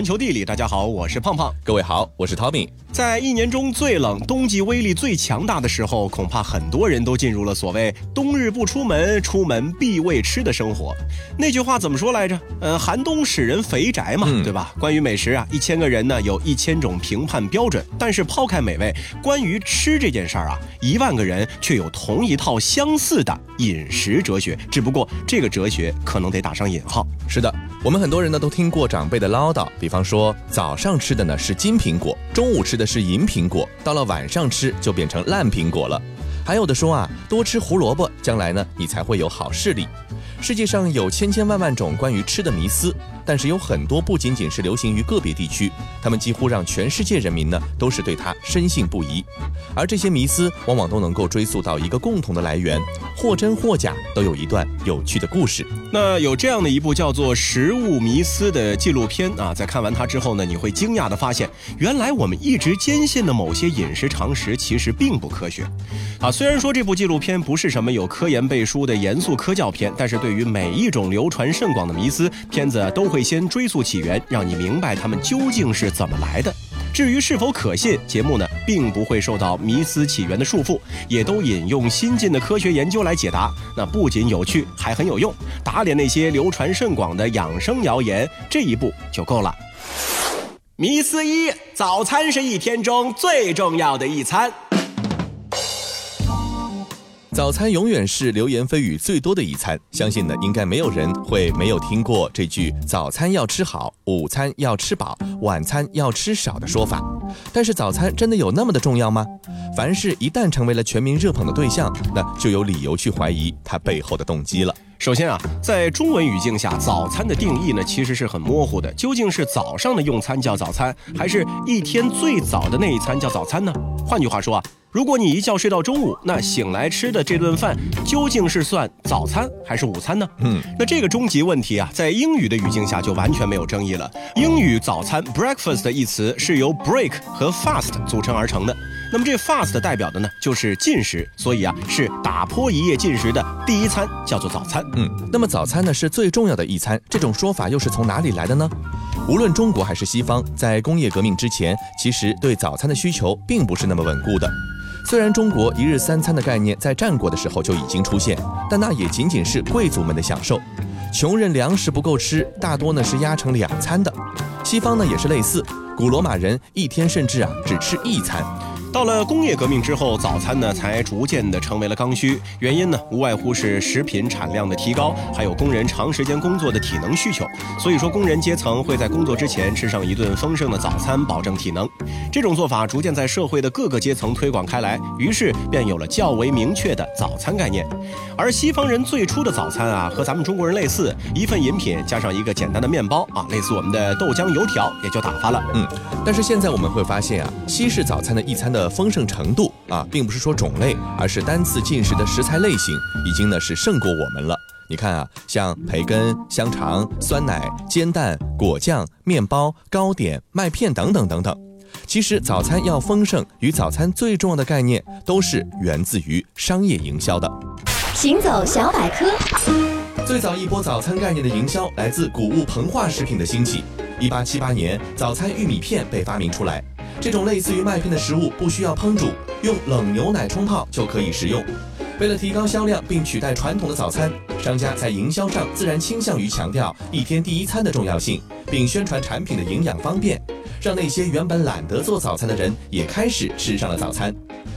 环球地理，大家好，我是胖胖。各位好，我是 Tommy。在一年中最冷、冬季威力最强大的时候，恐怕很多人都进入了所谓“冬日不出门，出门必为吃”的生活。那句话怎么说来着？呃，寒冬使人肥宅嘛，对吧？关于美食啊，一千个人呢有一千种评判标准，但是抛开美味，关于吃这件事儿啊，一万个人却有同一套相似的饮食哲学，只不过这个哲学可能得打上引号。是的，我们很多人呢都听过长辈的唠叨，比方说早上吃的呢是金苹果，中午吃的是银苹果，到了晚上吃就变成烂苹果了。还有的说啊，多吃胡萝卜，将来呢你才会有好视力。世界上有千千万万种关于吃的迷思，但是有很多不仅仅是流行于个别地区，他们几乎让全世界人民呢都是对它深信不疑。而这些迷思往往都能够追溯到一个共同的来源，或真或假，都有一段有趣的故事。那有这样的一部叫做《食物迷思》的纪录片啊，在看完它之后呢，你会惊讶的发现，原来我们一直坚信的某些饮食常识其实并不科学。啊，虽然说这部纪录片不是什么有科研背书的严肃科教片，但是对于每一种流传甚广的迷思，片子都会先追溯起源，让你明白它们究竟是怎么来的。至于是否可信，节目呢并不会受到迷思起源的束缚，也都引用新进的科学研究来解答。那不仅有趣，还很有用，打脸那些流传甚广的养生谣言，这一步就够了。迷思一：早餐是一天中最重要的一餐。早餐永远是流言蜚语最多的一餐，相信呢，应该没有人会没有听过这句“早餐要吃好，午餐要吃饱，晚餐要吃少”的说法。但是早餐真的有那么的重要吗？凡事一旦成为了全民热捧的对象，那就有理由去怀疑它背后的动机了。首先啊，在中文语境下，早餐的定义呢其实是很模糊的。究竟是早上的用餐叫早餐，还是一天最早的那一餐叫早餐呢？换句话说啊。如果你一觉睡到中午，那醒来吃的这顿饭究竟是算早餐还是午餐呢？嗯，那这个终极问题啊，在英语的语境下就完全没有争议了。英语早餐 breakfast 一词是由 break 和 fast 组成而成的。那么这 fast 代表的呢，就是进食，所以啊，是打破一夜进食的第一餐叫做早餐。嗯，那么早餐呢是最重要的一餐，这种说法又是从哪里来的呢？无论中国还是西方，在工业革命之前，其实对早餐的需求并不是那么稳固的。虽然中国一日三餐的概念在战国的时候就已经出现，但那也仅仅是贵族们的享受，穷人粮食不够吃，大多呢是压成两餐的。西方呢也是类似，古罗马人一天甚至啊只吃一餐。到了工业革命之后，早餐呢才逐渐的成为了刚需。原因呢，无外乎是食品产量的提高，还有工人长时间工作的体能需求。所以说，工人阶层会在工作之前吃上一顿丰盛的早餐，保证体能。这种做法逐渐在社会的各个阶层推广开来，于是便有了较为明确的早餐概念。而西方人最初的早餐啊，和咱们中国人类似，一份饮品加上一个简单的面包啊，类似我们的豆浆油条，也就打发了。嗯，但是现在我们会发现啊，西式早餐的一餐的丰盛程度啊，并不是说种类，而是单次进食的食材类型，已经呢是胜过我们了。你看啊，像培根、香肠、酸奶、煎蛋、果酱、面包、糕点、麦片等等等等。其实早餐要丰盛，与早餐最重要的概念都是源自于商业营销的。行走小百科，最早一波早餐概念的营销来自谷物膨化食品的兴起。一八七八年，早餐玉米片被发明出来。这种类似于麦片的食物不需要烹煮，用冷牛奶冲泡就可以食用。为了提高销量并取代传统的早餐，商家在营销上自然倾向于强调一天第一餐的重要性，并宣传产品的营养方便，让那些原本懒得做早餐的人也开始吃上了早餐。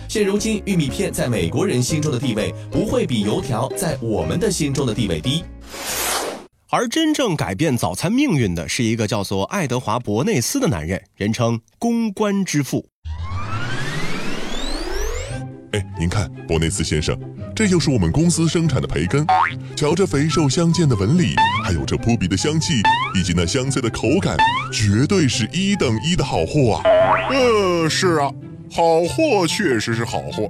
现如今，玉米片在美国人心中的地位不会比油条在我们的心中的地位低。而真正改变早餐命运的是一个叫做爱德华·伯内斯的男人，人称“公关之父”。哎，您看，伯内斯先生，这就是我们公司生产的培根。瞧这肥瘦相间的纹理，还有这扑鼻的香气，以及那香脆的口感，绝对是一等一的好货啊！呃，是啊。好货确实是好货，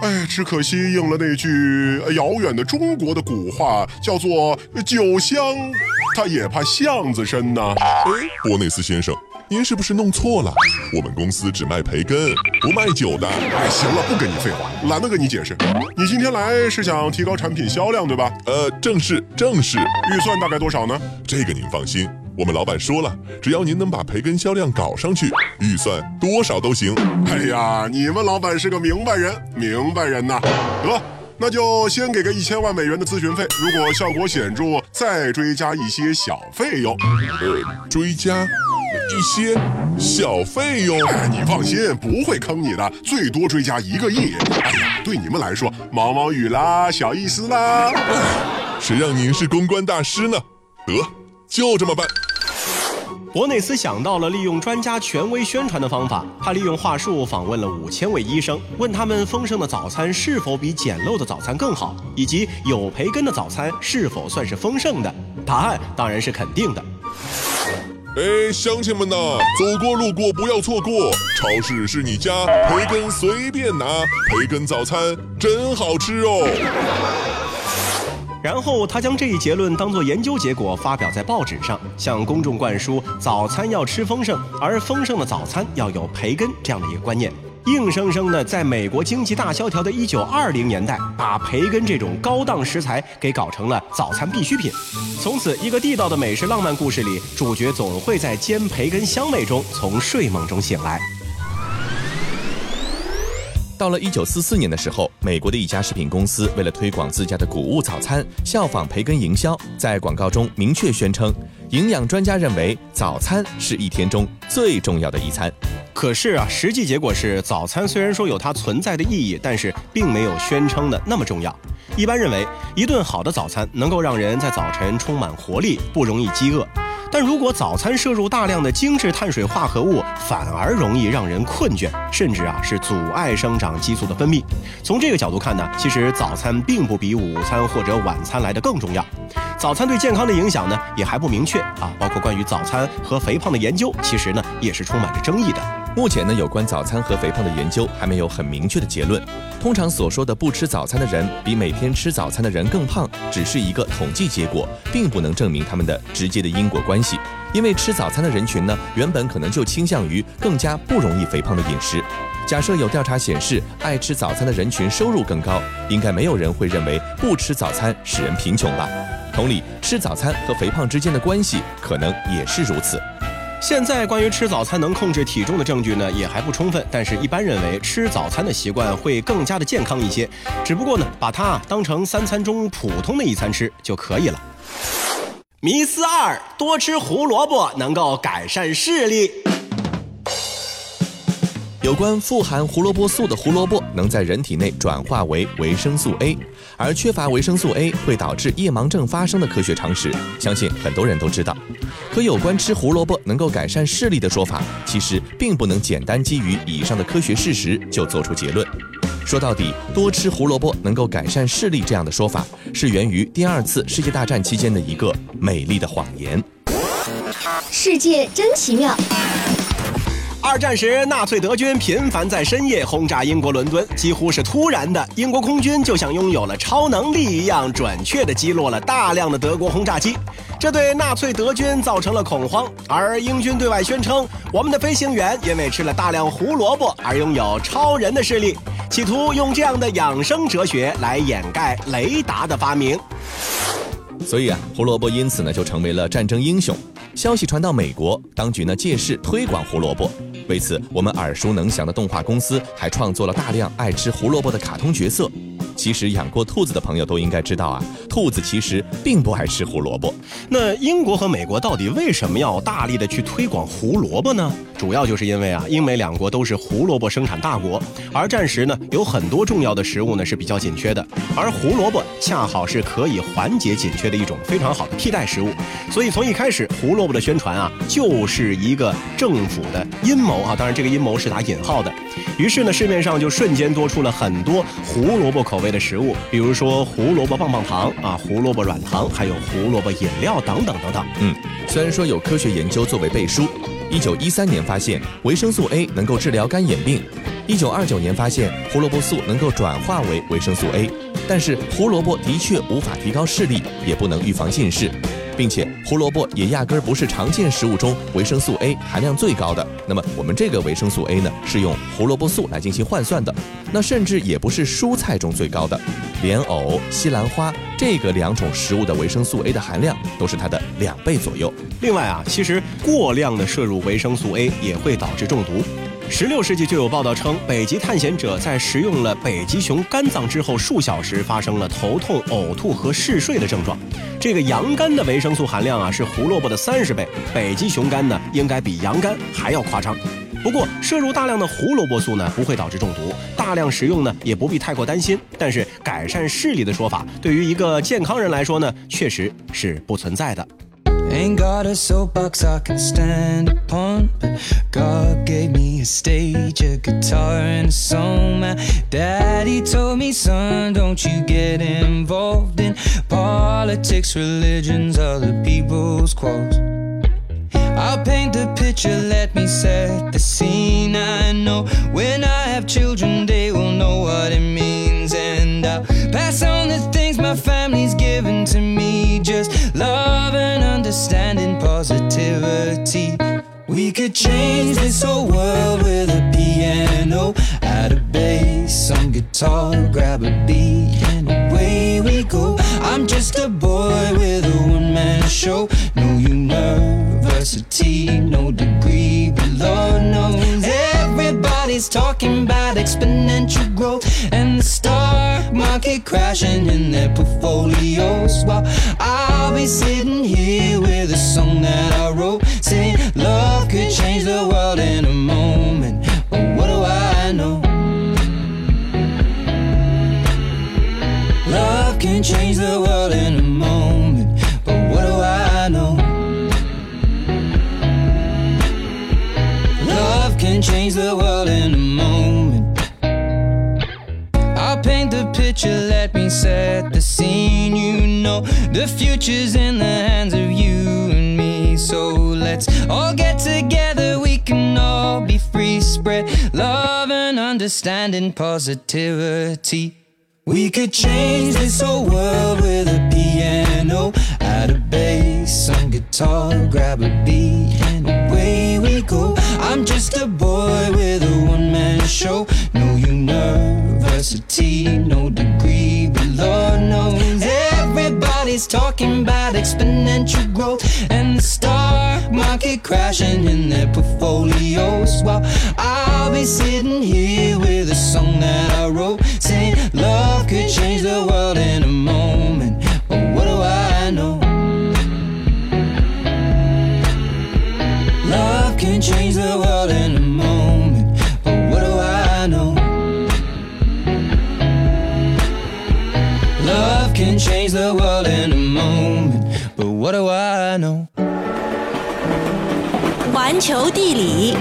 哎，只可惜应了那句遥远的中国的古话，叫做“酒香，它也怕巷子深”呐。哎，波内斯先生，您是不是弄错了？我们公司只卖培根，不卖酒的。哎，行了，不跟你废话，懒得跟你解释。你今天来是想提高产品销量，对吧？呃，正是，正是。预算大概多少呢？这个您放心。我们老板说了，只要您能把培根销量搞上去，预算多少都行。哎呀，你们老板是个明白人，明白人呐。得，那就先给个一千万美元的咨询费，如果效果显著，再追加一些小费用。呃，追加一些小费用。哎，你放心，不会坑你的，最多追加一个亿。哎呀，对你们来说，毛毛雨啦，小意思啦。谁让您是公关大师呢？得，就这么办。伯内斯想到了利用专家权威宣传的方法，他利用话术访问了五千位医生，问他们丰盛的早餐是否比简陋的早餐更好，以及有培根的早餐是否算是丰盛的。答案当然是肯定的。哎，乡亲们呐，走过路过不要错过，超市是你家，培根随便拿，培根早餐真好吃哦。然后他将这一结论当作研究结果发表在报纸上，向公众灌输早餐要吃丰盛，而丰盛的早餐要有培根这样的一个观念，硬生生的在美国经济大萧条的一九二零年代，把培根这种高档食材给搞成了早餐必需品。从此，一个地道的美食浪漫故事里，主角总会在煎培根香味中从睡梦中醒来。到了一九四四年的时候，美国的一家食品公司为了推广自家的谷物早餐，效仿培根营销，在广告中明确宣称，营养专家认为早餐是一天中最重要的一餐。可是啊，实际结果是，早餐虽然说有它存在的意义，但是并没有宣称的那么重要。一般认为，一顿好的早餐能够让人在早晨充满活力，不容易饥饿。但如果早餐摄入大量的精致碳水化合物，反而容易让人困倦，甚至啊是阻碍生长激素的分泌。从这个角度看呢，其实早餐并不比午餐或者晚餐来的更重要。早餐对健康的影响呢也还不明确啊，包括关于早餐和肥胖的研究，其实呢也是充满着争议的。目前呢，有关早餐和肥胖的研究还没有很明确的结论。通常所说的不吃早餐的人比每天吃早餐的人更胖，只是一个统计结果，并不能证明他们的直接的因果关系。因为吃早餐的人群呢，原本可能就倾向于更加不容易肥胖的饮食。假设有调查显示，爱吃早餐的人群收入更高，应该没有人会认为不吃早餐使人贫穷吧？同理，吃早餐和肥胖之间的关系可能也是如此。现在关于吃早餐能控制体重的证据呢，也还不充分。但是，一般认为吃早餐的习惯会更加的健康一些。只不过呢，把它当成三餐中普通的一餐吃就可以了。迷思二：多吃胡萝卜能够改善视力。有关富含胡萝卜素的胡萝卜能在人体内转化为维生素 A，而缺乏维生素 A 会导致夜盲症发生的科学常识，相信很多人都知道。可有关吃胡萝卜能够改善视力的说法，其实并不能简单基于以上的科学事实就做出结论。说到底，多吃胡萝卜能够改善视力这样的说法，是源于第二次世界大战期间的一个美丽的谎言。世界真奇妙。二战时，纳粹德军频繁在深夜轰炸英国伦敦，几乎是突然的。英国空军就像拥有了超能力一样，准确地击落了大量的德国轰炸机，这对纳粹德军造成了恐慌。而英军对外宣称，我们的飞行员因为吃了大量胡萝卜而拥有超人的视力，企图用这样的养生哲学来掩盖雷达的发明。所以啊，胡萝卜因此呢就成为了战争英雄。消息传到美国，当局呢借势推广胡萝卜。为此，我们耳熟能详的动画公司还创作了大量爱吃胡萝卜的卡通角色。其实养过兔子的朋友都应该知道啊，兔子其实并不爱吃胡萝卜。那英国和美国到底为什么要大力的去推广胡萝卜呢？主要就是因为啊，英美两国都是胡萝卜生产大国，而战时呢有很多重要的食物呢是比较紧缺的，而胡萝卜恰好是可以缓解紧缺的一种非常好的替代食物。所以从一开始，胡萝卜的宣传啊就是一个政府的阴谋啊，当然这个阴谋是打引号的。于是呢，市面上就瞬间多出了很多胡萝卜口味的食物，比如说胡萝卜棒棒糖啊、胡萝卜软糖，还有胡萝卜饮料等等等等。嗯，虽然说有科学研究作为背书，一九一三年发现维生素 A 能够治疗干眼病，一九二九年发现胡萝卜素能够转化为维生素 A，但是胡萝卜的确无法提高视力，也不能预防近视。并且胡萝卜也压根儿不是常见食物中维生素 A 含量最高的。那么我们这个维生素 A 呢，是用胡萝卜素来进行换算的。那甚至也不是蔬菜中最高的，莲藕、西兰花这个两种食物的维生素 A 的含量都是它的两倍左右。另外啊，其实过量的摄入维生素 A 也会导致中毒。十六世纪就有报道称，北极探险者在食用了北极熊肝脏之后数小时，发生了头痛、呕吐和嗜睡的症状。这个羊肝的维生素含量啊是胡萝卜的三十倍，北极熊肝呢应该比羊肝还要夸张。不过摄入大量的胡萝卜素呢不会导致中毒，大量食用呢也不必太过担心。但是改善视力的说法，对于一个健康人来说呢，确实是不存在的。Ain't got a soapbox I can stand upon, but God gave me a stage, a guitar, and a song. My daddy told me, son, don't you get involved in politics, religions, other people's quarrels. I'll paint the picture, let me set the scene. I know when I have children, positivity. We could change this whole world with a piano, add a bass, some guitar, grab a beat, and away we go. I'm just a boy with a one man show. No university, no degree, but Lord knows everybody's talking about exponential growth and the stock market crashing in their portfolios. While I'll be sitting future's in the hands of you and me. So let's all get together, we can all be free. Spread love and understanding, positivity. We could change this whole world with a piano, add a bass, some guitar, grab a beat, and away we go. I'm just a crashing in their portfolios. While I'll be sitting here with a song that 球地理，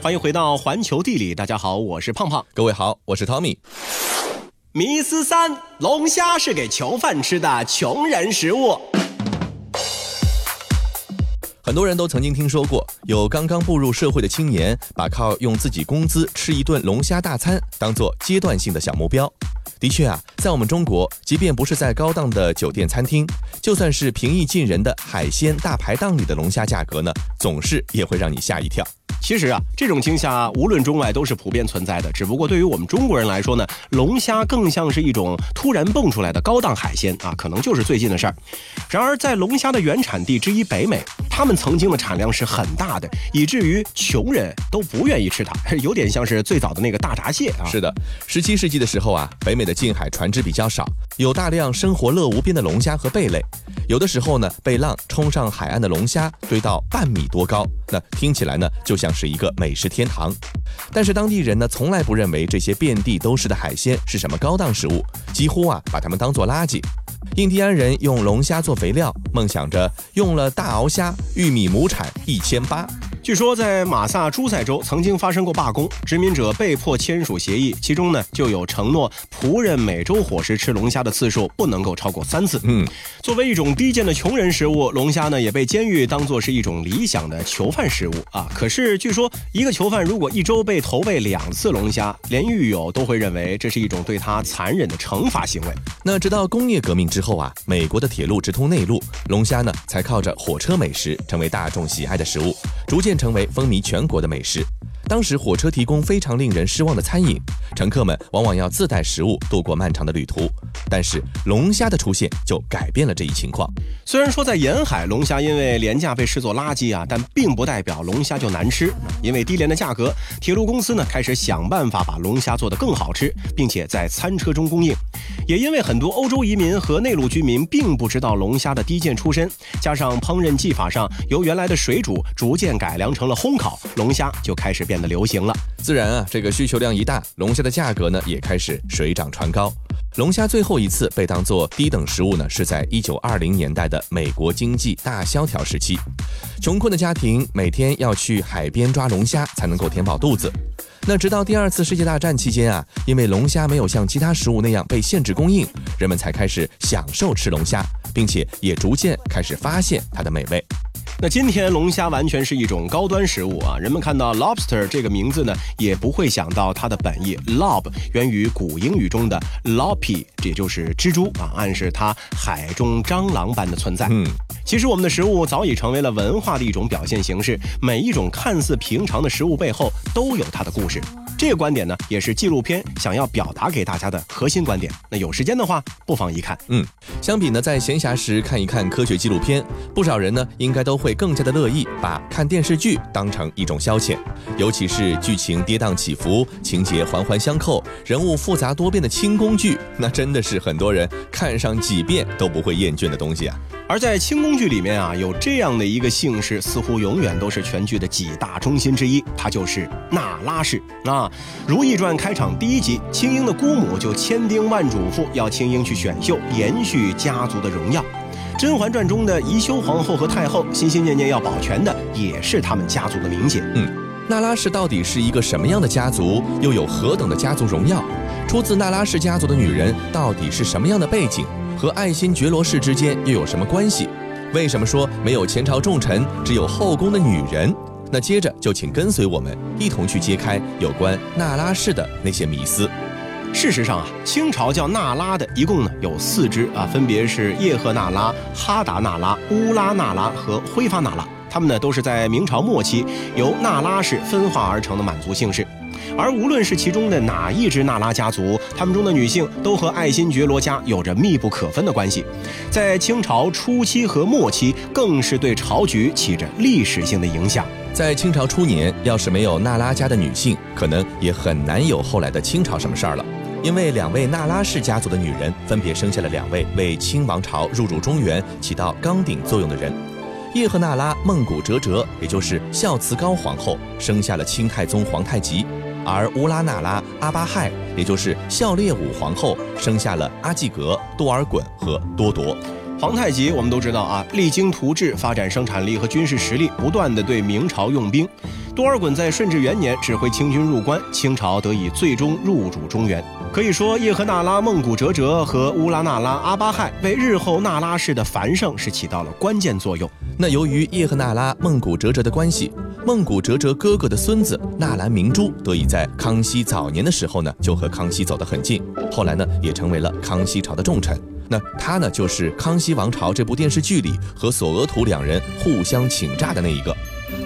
欢迎回到环球地理，大家好，我是胖胖。各位好，我是 Tommy。迷思三：龙虾是给囚犯吃的穷人食物。很多人都曾经听说过，有刚刚步入社会的青年，把靠用自己工资吃一顿龙虾大餐当做阶段性的小目标。的确啊，在我们中国，即便不是在高档的酒店餐厅，就算是平易近人的海鲜大排档里的龙虾价格呢，总是也会让你吓一跳。其实啊，这种惊吓无论中外都是普遍存在的。只不过对于我们中国人来说呢，龙虾更像是一种突然蹦出来的高档海鲜啊，可能就是最近的事儿。然而，在龙虾的原产地之一北美，他们曾经的产量是很大的，以至于穷人都不愿意吃它，有点像是最早的那个大闸蟹啊。是的，十七世纪的时候啊，北美的近海船只比较少，有大量生活乐无边的龙虾和贝类。有的时候呢，被浪冲上海岸的龙虾堆到半米多高，那听起来呢，就像是一个美食天堂。但是当地人呢，从来不认为这些遍地都是的海鲜是什么高档食物，几乎啊把它们当做垃圾。印第安人用龙虾做肥料，梦想着用了大鳌虾，玉米亩产一千八。据说在马萨诸塞州曾经发生过罢工，殖民者被迫签署协议，其中呢就有承诺仆人每周伙食吃龙虾的次数不能够超过三次。嗯，作为一种低贱的穷人食物，龙虾呢也被监狱当作是一种理想的囚犯食物啊。可是据说一个囚犯如果一周被投喂两次龙虾，连狱友都会认为这是一种对他残忍的惩罚行为。那直到工业革命之后啊，美国的铁路直通内陆，龙虾呢才靠着火车美食成为大众喜爱的食物，逐渐成为风靡全国的美食。当时火车提供非常令人失望的餐饮，乘客们往往要自带食物度过漫长的旅途。但是龙虾的出现就改变了这一情况。虽然说在沿海龙虾因为廉价被视作垃圾啊，但并不代表龙虾就难吃。因为低廉的价格，铁路公司呢开始想办法把龙虾做得更好吃，并且在餐车中供应。也因为很多欧洲移民和内陆居民并不知道龙虾的低贱出身，加上烹饪技法上由原来的水煮逐渐改良成了烘烤，龙虾就开始变变得流行了。自然啊，这个需求量一大，龙虾的价格呢也开始水涨船高。龙虾最后一次被当作低等食物呢，是在一九二零年代的美国经济大萧条时期，穷困的家庭每天要去海边抓龙虾才能够填饱肚子。那直到第二次世界大战期间啊，因为龙虾没有像其他食物那样被限制供应，人们才开始享受吃龙虾，并且也逐渐开始发现它的美味。那今天龙虾完全是一种高端食物啊！人们看到 lobster 这个名字呢，也不会想到它的本意 lob 源于古英语中的 loppy，也就是蜘蛛啊，暗示它海中蟑螂般的存在。嗯，其实我们的食物早已成为了文化的一种表现形式，每一种看似平常的食物背后都有它的故事。这个观点呢，也是纪录片想要表达给大家的核心观点。那有时间的话，不妨一看。嗯，相比呢，在闲暇时看一看科学纪录片，不少人呢应该都会更加的乐意把看电视剧当成一种消遣，尤其是剧情跌宕起伏、情节环环相扣、人物复杂多变的轻宫剧，那真的是很多人看上几遍都不会厌倦的东西啊。而在清宫剧里面啊，有这样的一个姓氏，似乎永远都是全剧的几大中心之一，它就是那拉氏。啊，《如懿传》开场第一集，青樱的姑母就千叮万嘱咐要青樱去选秀，延续家族的荣耀。《甄嬛传》中的宜修皇后和太后，心心念念要保全的也是他们家族的名节。嗯，那拉氏到底是一个什么样的家族，又有何等的家族荣耀？出自那拉氏家族的女人到底是什么样的背景？和爱新觉罗氏之间又有什么关系？为什么说没有前朝重臣，只有后宫的女人？那接着就请跟随我们一同去揭开有关那拉氏的那些迷思。事实上啊，清朝叫那拉的一共呢有四支啊，分别是叶赫那拉、哈达那拉、乌拉那拉和辉发那拉。他们呢都是在明朝末期由那拉氏分化而成的满族姓氏。而无论是其中的哪一支那拉家族，他们中的女性都和爱新觉罗家有着密不可分的关系，在清朝初期和末期，更是对朝局起着历史性的影响。在清朝初年，要是没有娜拉家的女性，可能也很难有后来的清朝什么事儿了。因为两位娜拉氏家族的女人，分别生下了两位为清王朝入主中原起到纲鼎作用的人。叶赫那拉孟古哲哲，也就是孝慈高皇后，生下了清太宗皇太极。而乌拉那拉阿巴亥，也就是孝烈武皇后，生下了阿济格、多尔衮和多铎。皇太极我们都知道啊，励精图治，发展生产力和军事实力，不断的对明朝用兵。多尔衮在顺治元年指挥清军入关，清朝得以最终入主中原。可以说，叶赫那拉孟古哲哲和乌拉那拉阿巴亥为日后那拉氏的繁盛是起到了关键作用。那由于叶赫那拉孟古哲哲的关系，孟古哲哲哥哥的孙子纳兰明珠得以在康熙早年的时候呢，就和康熙走得很近，后来呢，也成为了康熙朝的重臣。那他呢，就是《康熙王朝》这部电视剧里和索额图两人互相请诈的那一个。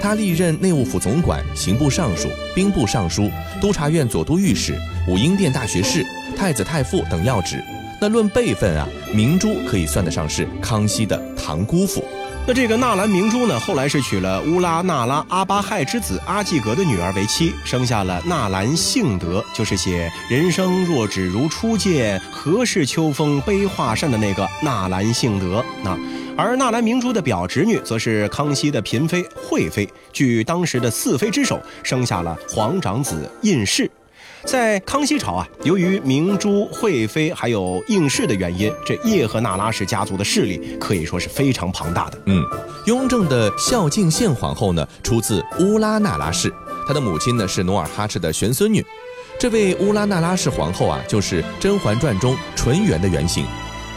他历任内务府总管、刑部尚书、兵部尚书、督察院左都御史、武英殿大学士、太子太傅等要职。那论辈分啊，明珠可以算得上是康熙的堂姑父。那这个纳兰明珠呢，后来是娶了乌拉那拉阿巴亥之子阿济格的女儿为妻，生下了纳兰性德，就是写“人生若只如初见，何事秋风悲画扇”的那个纳兰性德。那而纳兰明珠的表侄女，则是康熙的嫔妃惠妃，据当时的四妃之首，生下了皇长子胤世。在康熙朝啊，由于明珠、惠妃还有应氏的原因，这叶赫那拉氏家族的势力可以说是非常庞大的。嗯，雍正的孝敬献皇后呢，出自乌拉那拉氏，她的母亲呢是努尔哈赤的玄孙女。这位乌拉那拉氏皇后啊，就是《甄嬛传》中纯元的原型。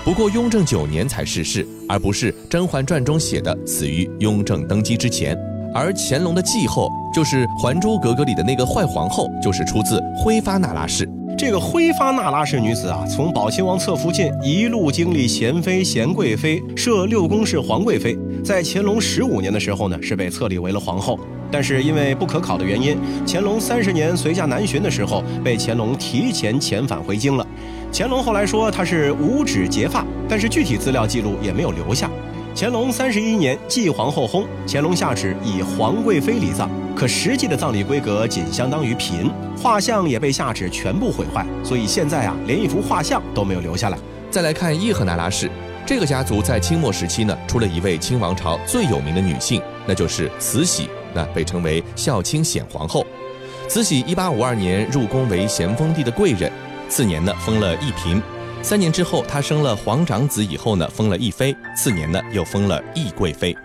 不过雍正九年才逝世，而不是《甄嬛传》中写的死于雍正登基之前。而乾隆的继后，就是《还珠格格》里的那个坏皇后，就是出自辉发那拉氏。这个辉发那拉氏女子啊，从宝亲王侧福晋一路经历贤妃、贤贵妃、设六宫是皇贵妃，在乾隆十五年的时候呢，是被册立为了皇后。但是因为不可考的原因，乾隆三十年随驾南巡的时候，被乾隆提前遣返回京了。乾隆后来说她是五指结发，但是具体资料记录也没有留下。乾隆三十一年继皇后薨，乾隆下旨以皇贵妃礼葬，可实际的葬礼规格仅相当于嫔，画像也被下旨全部毁坏，所以现在啊，连一幅画像都没有留下来。再来看叶赫那拉氏，这个家族在清末时期呢，出了一位清王朝最有名的女性，那就是慈禧。那被称为孝清显皇后，慈禧一八五二年入宫为咸丰帝的贵人，次年呢封了义嫔，三年之后她生了皇长子以后呢封了义妃，次年呢又封了义贵妃。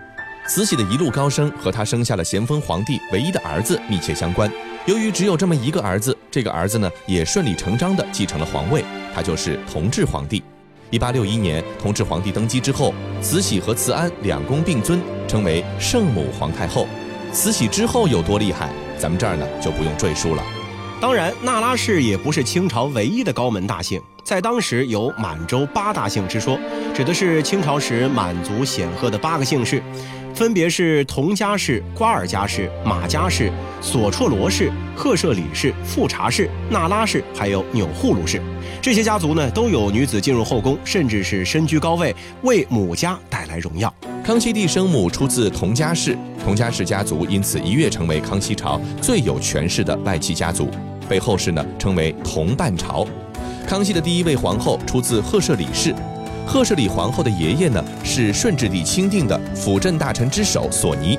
慈禧的一路高升和她生下了咸丰皇帝唯一的儿子密切相关。由于只有这么一个儿子，这个儿子呢也顺理成章地继承了皇位，他就是同治皇帝。一八六一年同治皇帝登基之后，慈禧和慈安两宫并尊，称为圣母皇太后。慈禧之后有多厉害，咱们这儿呢就不用赘述了。当然，那拉氏也不是清朝唯一的高门大姓，在当时有满洲八大姓之说，指的是清朝时满族显赫的八个姓氏。分别是佟家氏、瓜尔佳氏、马家氏、索绰罗氏、赫舍里氏、富察氏、那拉氏，还有钮祜禄氏。这些家族呢，都有女子进入后宫，甚至是身居高位，为母家带来荣耀。康熙帝生母出自佟家氏，佟家氏家族因此一跃成为康熙朝最有权势的外戚家族，被后世呢称为佟半朝。康熙的第一位皇后出自赫舍里氏。赫舍里皇后的爷爷呢，是顺治帝钦定的辅政大臣之首索尼。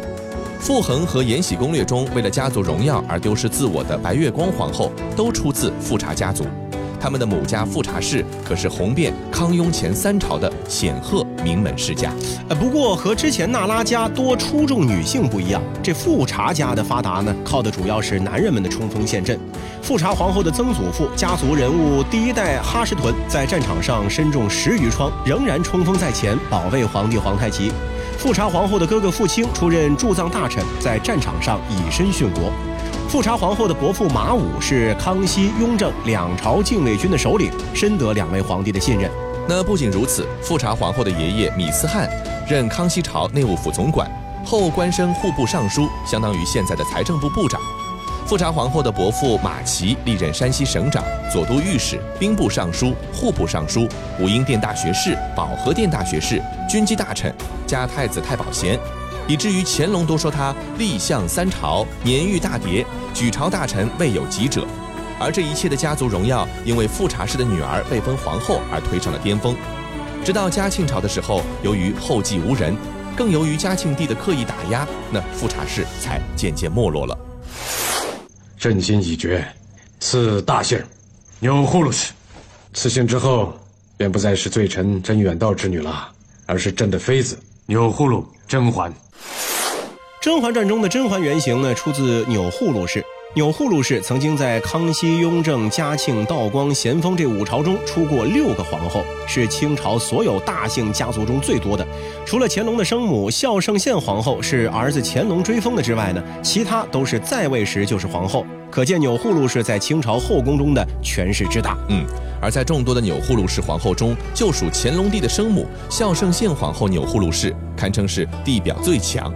傅恒和《延禧攻略》中为了家族荣耀而丢失自我的白月光皇后，都出自富察家族。他们的母家富察氏可是红遍康雍前三朝的显赫名门世家。呃，不过和之前那拉家多出众女性不一样，这富察家的发达呢，靠的主要是男人们的冲锋陷阵。富察皇后的曾祖父家族人物第一代哈什屯在战场上身中十余疮，仍然冲锋在前，保卫皇帝皇太极。富察皇后的哥哥富清出任驻藏大臣，在战场上以身殉国。富察皇后的伯父马武是康熙、雍正两朝禁卫军的首领，深得两位皇帝的信任。那不仅如此，富察皇后的爷爷米思翰任康熙朝内务府总管，后官升户部尚书，相当于现在的财政部部长。富察皇后的伯父马齐历任山西省长、左都御史、兵部尚书、户部尚书、武英殿大学士、保和殿大学士、军机大臣，加太子太保衔。以至于乾隆都说他立相三朝，年逾大叠，举朝大臣未有及者。而这一切的家族荣耀，因为富察氏的女儿被封皇后而推上了巅峰。直到嘉庆朝的时候，由于后继无人，更由于嘉庆帝的刻意打压，那富察氏才渐渐没落了。朕心已决，赐大姓钮祜禄氏。赐姓之后，便不再是罪臣甄远道之女了，而是朕的妃子钮祜禄甄嬛。《甄嬛传》中的甄嬛原型呢，出自钮祜禄氏。钮祜禄氏曾经在康熙、雍正、嘉庆、道光、咸丰这五朝中出过六个皇后，是清朝所有大姓家族中最多的。除了乾隆的生母孝圣宪皇后是儿子乾隆追封的之外呢，其他都是在位时就是皇后。可见钮祜禄氏在清朝后宫中的权势之大。嗯，而在众多的钮祜禄氏皇后中，就属乾隆帝的生母孝圣宪皇后钮祜禄氏，堪称是地表最强。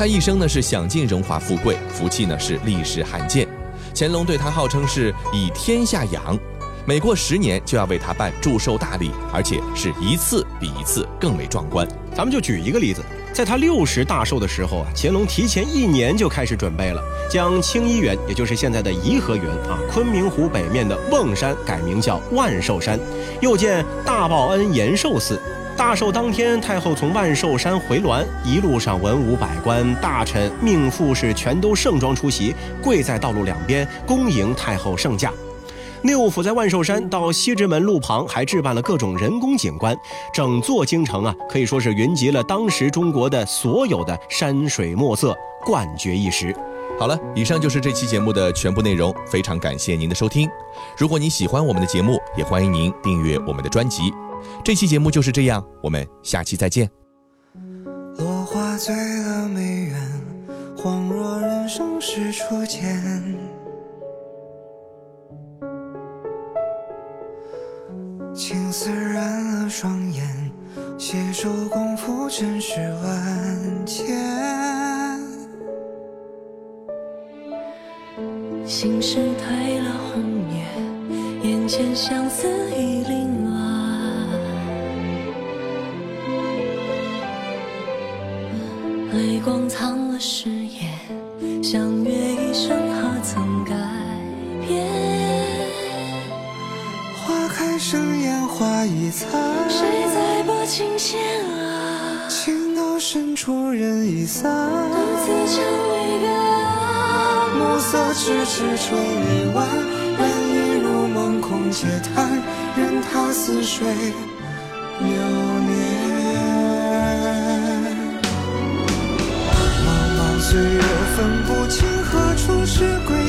他一生呢是享尽荣华富贵，福气呢是历史罕见。乾隆对他号称是以天下养，每过十年就要为他办祝寿大礼，而且是一次比一次更为壮观。咱们就举一个例子，在他六十大寿的时候啊，乾隆提前一年就开始准备了，将清漪园，也就是现在的颐和园啊，昆明湖北面的瓮山改名叫万寿山，又建大报恩延寿寺。大寿当天，太后从万寿山回銮，一路上文武百官、大臣、命妇是全都盛装出席，跪在道路两边恭迎太后圣驾。六府在万寿山到西直门路旁还置办了各种人工景观，整座京城啊可以说是云集了当时中国的所有的山水墨色，冠绝一时。好了，以上就是这期节目的全部内容，非常感谢您的收听。如果你喜欢我们的节目，也欢迎您订阅我们的专辑。这期节目就是这样，我们下期再见。落花醉了梅园，恍若人生是初见。青丝染了双眼，携手共赴尘世万千。心事褪了红叶，眼前相思已凌泪光藏了誓言，相约一生何曾改变？花开生烟花易残，谁在拨琴弦啊？情到深处人已散，独自唱离别啊。暮色迟迟垂泪弯，人已如梦空嗟叹，任他似水流分不清何处是归